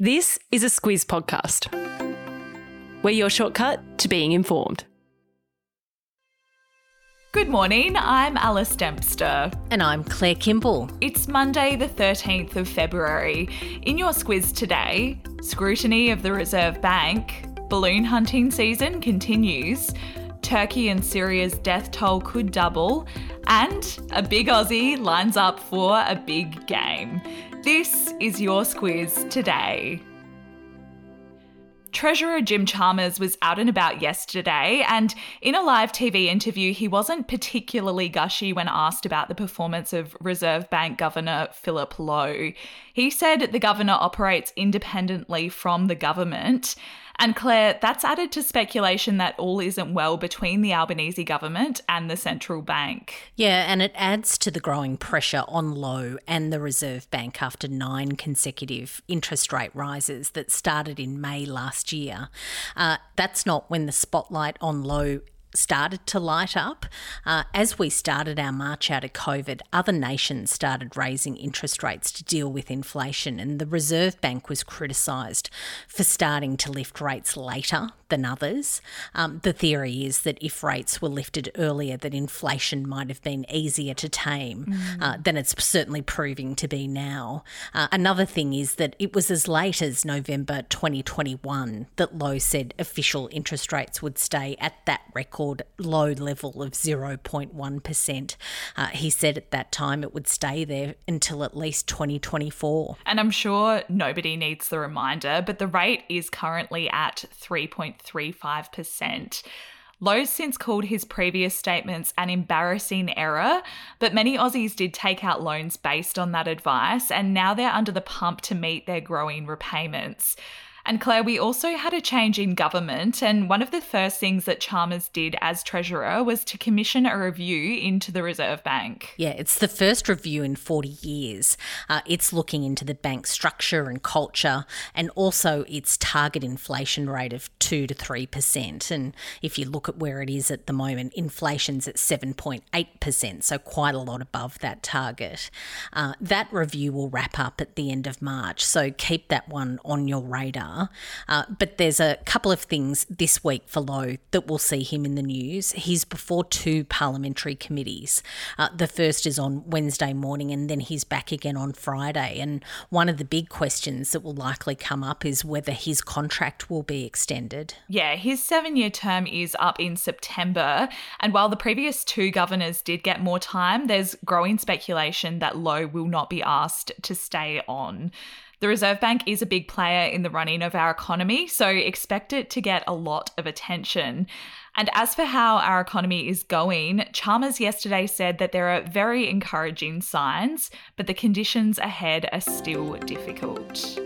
This is a Squiz podcast. We're your shortcut to being informed. Good morning, I'm Alice Dempster. And I'm Claire Kimball. It's Monday, the 13th of February. In your squiz today, scrutiny of the Reserve Bank, balloon hunting season continues, Turkey and Syria's death toll could double, and a big Aussie lines up for a big game. This is your squiz today. Treasurer Jim Chalmers was out and about yesterday, and in a live TV interview, he wasn't particularly gushy when asked about the performance of Reserve Bank Governor Philip Lowe. He said the governor operates independently from the government. And Claire, that's added to speculation that all isn't well between the Albanese government and the central bank. Yeah, and it adds to the growing pressure on Lowe and the Reserve Bank after nine consecutive interest rate rises that started in May last year. Uh, that's not when the spotlight on Lowe started to light up. Uh, as we started our march out of COVID, other nations started raising interest rates to deal with inflation, and the Reserve Bank was criticised for starting to lift rates later than others. Um, the theory is that if rates were lifted earlier, that inflation might have been easier to tame mm. uh, than it's certainly proving to be now. Uh, another thing is that it was as late as November 2021 that Lowe said official interest rates would stay at that record low level of 0.1%. Uh, he said at that time it would stay there until at least 2024. And I'm sure nobody needs the reminder, but the rate is currently at 3. 0.35%. Lowe's since called his previous statements an embarrassing error, but many Aussies did take out loans based on that advice, and now they're under the pump to meet their growing repayments. And Claire, we also had a change in government, and one of the first things that Chalmers did as Treasurer was to commission a review into the Reserve Bank. Yeah, it's the first review in 40 years. Uh, it's looking into the bank's structure and culture, and also its target inflation rate of 2 to 3%. And if you look at where it is at the moment, inflation's at 7.8%, so quite a lot above that target. Uh, that review will wrap up at the end of March, so keep that one on your radar. Uh, but there's a couple of things this week for Lowe that will see him in the news. He's before two parliamentary committees. Uh, the first is on Wednesday morning, and then he's back again on Friday. And one of the big questions that will likely come up is whether his contract will be extended. Yeah, his seven year term is up in September. And while the previous two governors did get more time, there's growing speculation that Lowe will not be asked to stay on. The Reserve Bank is a big player in the running of our economy, so expect it to get a lot of attention. And as for how our economy is going, Chalmers yesterday said that there are very encouraging signs, but the conditions ahead are still difficult.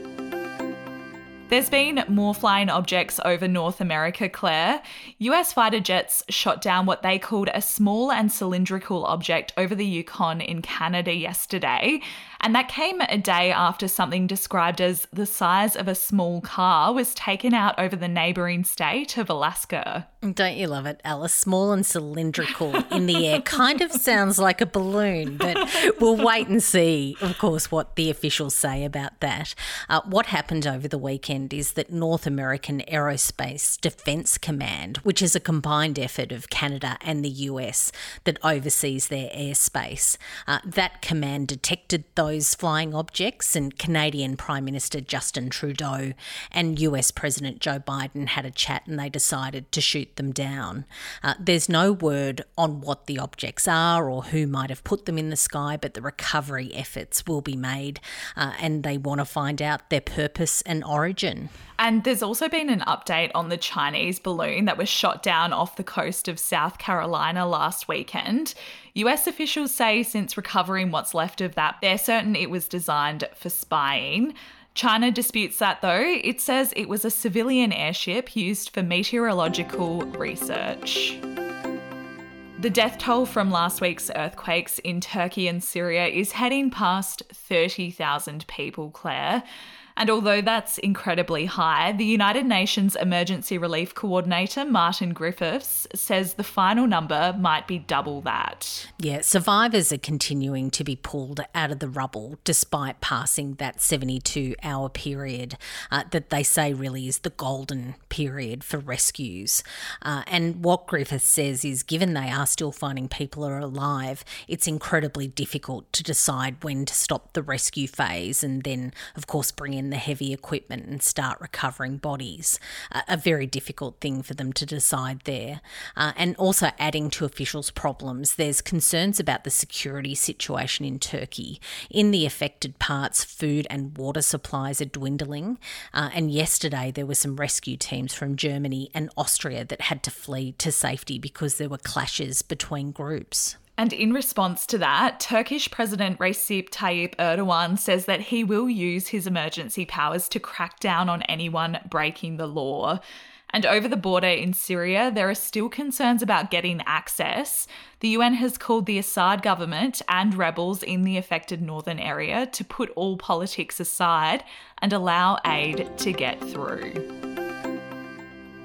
There's been more flying objects over North America, Claire. US fighter jets shot down what they called a small and cylindrical object over the Yukon in Canada yesterday. And that came a day after something described as the size of a small car was taken out over the neighbouring state of Alaska. Don't you love it, Alice? Small and cylindrical in the air kind of sounds like a balloon, but we'll wait and see, of course, what the officials say about that. Uh, what happened over the weekend is that North American Aerospace Defence Command, which is a combined effort of Canada and the US that oversees their airspace, uh, that command detected those those flying objects, and Canadian Prime Minister Justin Trudeau and US President Joe Biden had a chat and they decided to shoot them down. Uh, there's no word on what the objects are or who might have put them in the sky, but the recovery efforts will be made uh, and they want to find out their purpose and origin. And there's also been an update on the Chinese balloon that was shot down off the coast of South Carolina last weekend. US officials say since recovering what's left of that, they're certain it was designed for spying. China disputes that though. It says it was a civilian airship used for meteorological research. The death toll from last week's earthquakes in Turkey and Syria is heading past 30,000 people, Claire. And although that's incredibly high, the United Nations Emergency Relief Coordinator, Martin Griffiths, says the final number might be double that. Yeah, survivors are continuing to be pulled out of the rubble despite passing that 72 hour period uh, that they say really is the golden period for rescues. Uh, and what Griffiths says is given they are still finding people are alive, it's incredibly difficult to decide when to stop the rescue phase and then, of course, bring in the heavy equipment and start recovering bodies. Uh, a very difficult thing for them to decide there. Uh, and also adding to officials' problems, there's concerns about the security situation in Turkey. In the affected parts, food and water supplies are dwindling. Uh, and yesterday, there were some rescue teams from Germany and Austria that had to flee to safety because there were clashes between groups. And in response to that, Turkish President Recep Tayyip Erdogan says that he will use his emergency powers to crack down on anyone breaking the law. And over the border in Syria, there are still concerns about getting access. The UN has called the Assad government and rebels in the affected northern area to put all politics aside and allow aid to get through.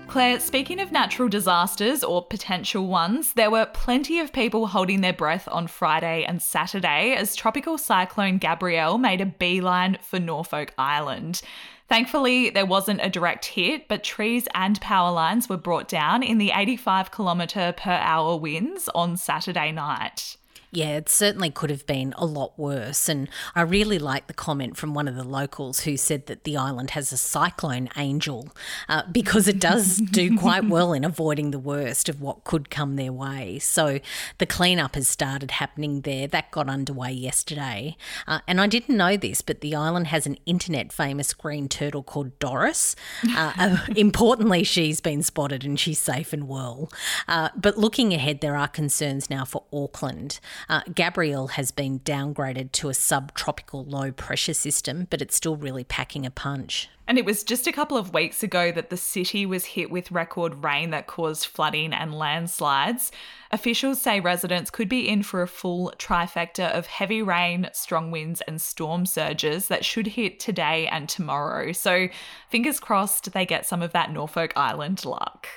Claire, speaking of natural disasters or potential ones, there were plenty of people holding their breath on Friday and Saturday as Tropical Cyclone Gabrielle made a beeline for Norfolk Island. Thankfully, there wasn't a direct hit, but trees and power lines were brought down in the 85 kilometre per hour winds on Saturday night. Yeah, it certainly could have been a lot worse. And I really like the comment from one of the locals who said that the island has a cyclone angel uh, because it does do quite well in avoiding the worst of what could come their way. So the cleanup has started happening there. That got underway yesterday. Uh, and I didn't know this, but the island has an internet famous green turtle called Doris. Uh, uh importantly, she's been spotted and she's safe and well. Uh, but looking ahead, there are concerns now for Auckland. Uh, Gabrielle has been downgraded to a subtropical low pressure system, but it's still really packing a punch. And it was just a couple of weeks ago that the city was hit with record rain that caused flooding and landslides. Officials say residents could be in for a full trifecta of heavy rain, strong winds, and storm surges that should hit today and tomorrow. So, fingers crossed they get some of that Norfolk Island luck.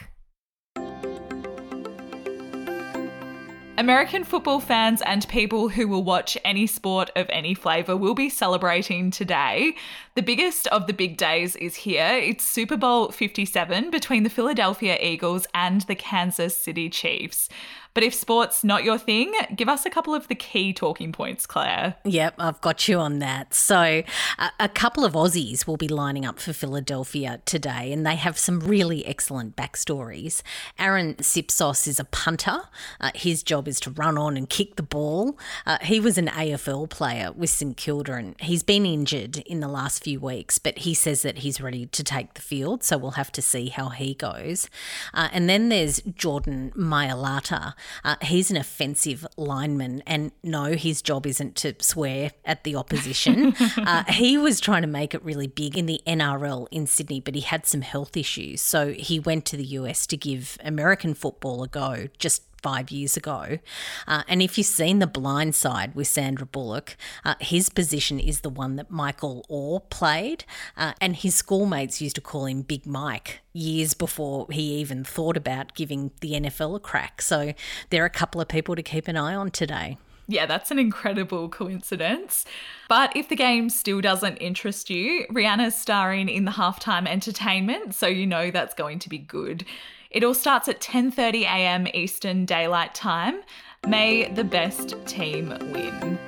American football fans and people who will watch any sport of any flavour will be celebrating today. The biggest of the big days is here. It's Super Bowl 57 between the Philadelphia Eagles and the Kansas City Chiefs. But if sport's not your thing, give us a couple of the key talking points, Claire. Yep, I've got you on that. So, a, a couple of Aussies will be lining up for Philadelphia today, and they have some really excellent backstories. Arryn Siposs is a punter. Uh, his job is to run on and kick the ball. Uh, he was an AFL player with St Kilda, and he's been injured in the last few weeks, but he says that he's ready to take the field, so we'll have to see how he goes. Uh, and then there's Jordan Mailata. Uh, he's an offensive lineman, and no, his job isn't to swear at the opposition. uh, he was trying to make it really big in the NRL in Sydney, but he had some health issues. So he went to the US to give American football a go just five years ago. Uh, and if you've seen The Blind Side with Sandra Bullock, uh, his position is the one that Michael Oher played. Uh, and his schoolmates used to call him Big Mike years before he even thought about giving the NFL a crack. So there are a couple of people to keep an eye on today. Yeah, that's an incredible coincidence. But if the game still doesn't interest you, Rihanna's starring in the halftime entertainment, so you know that's going to be good. It all starts at 10:30 a.m. Eastern Daylight Time. May the best team win.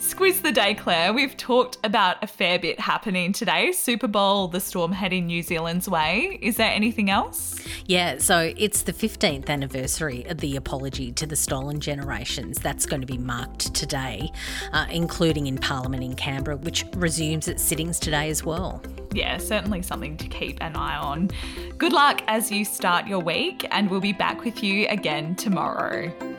Squiz the day, Claire. We've talked about a fair bit happening today. Super Bowl, the storm heading New Zealand's way. Is there anything else? Yeah, so it's the 15th anniversary of the apology to the stolen generations. That's going to be marked today, uh, including in Parliament in Canberra, which resumes its sittings today as well. Yeah, certainly something to keep an eye on. Good luck as you start your week, and we'll be back with you again tomorrow.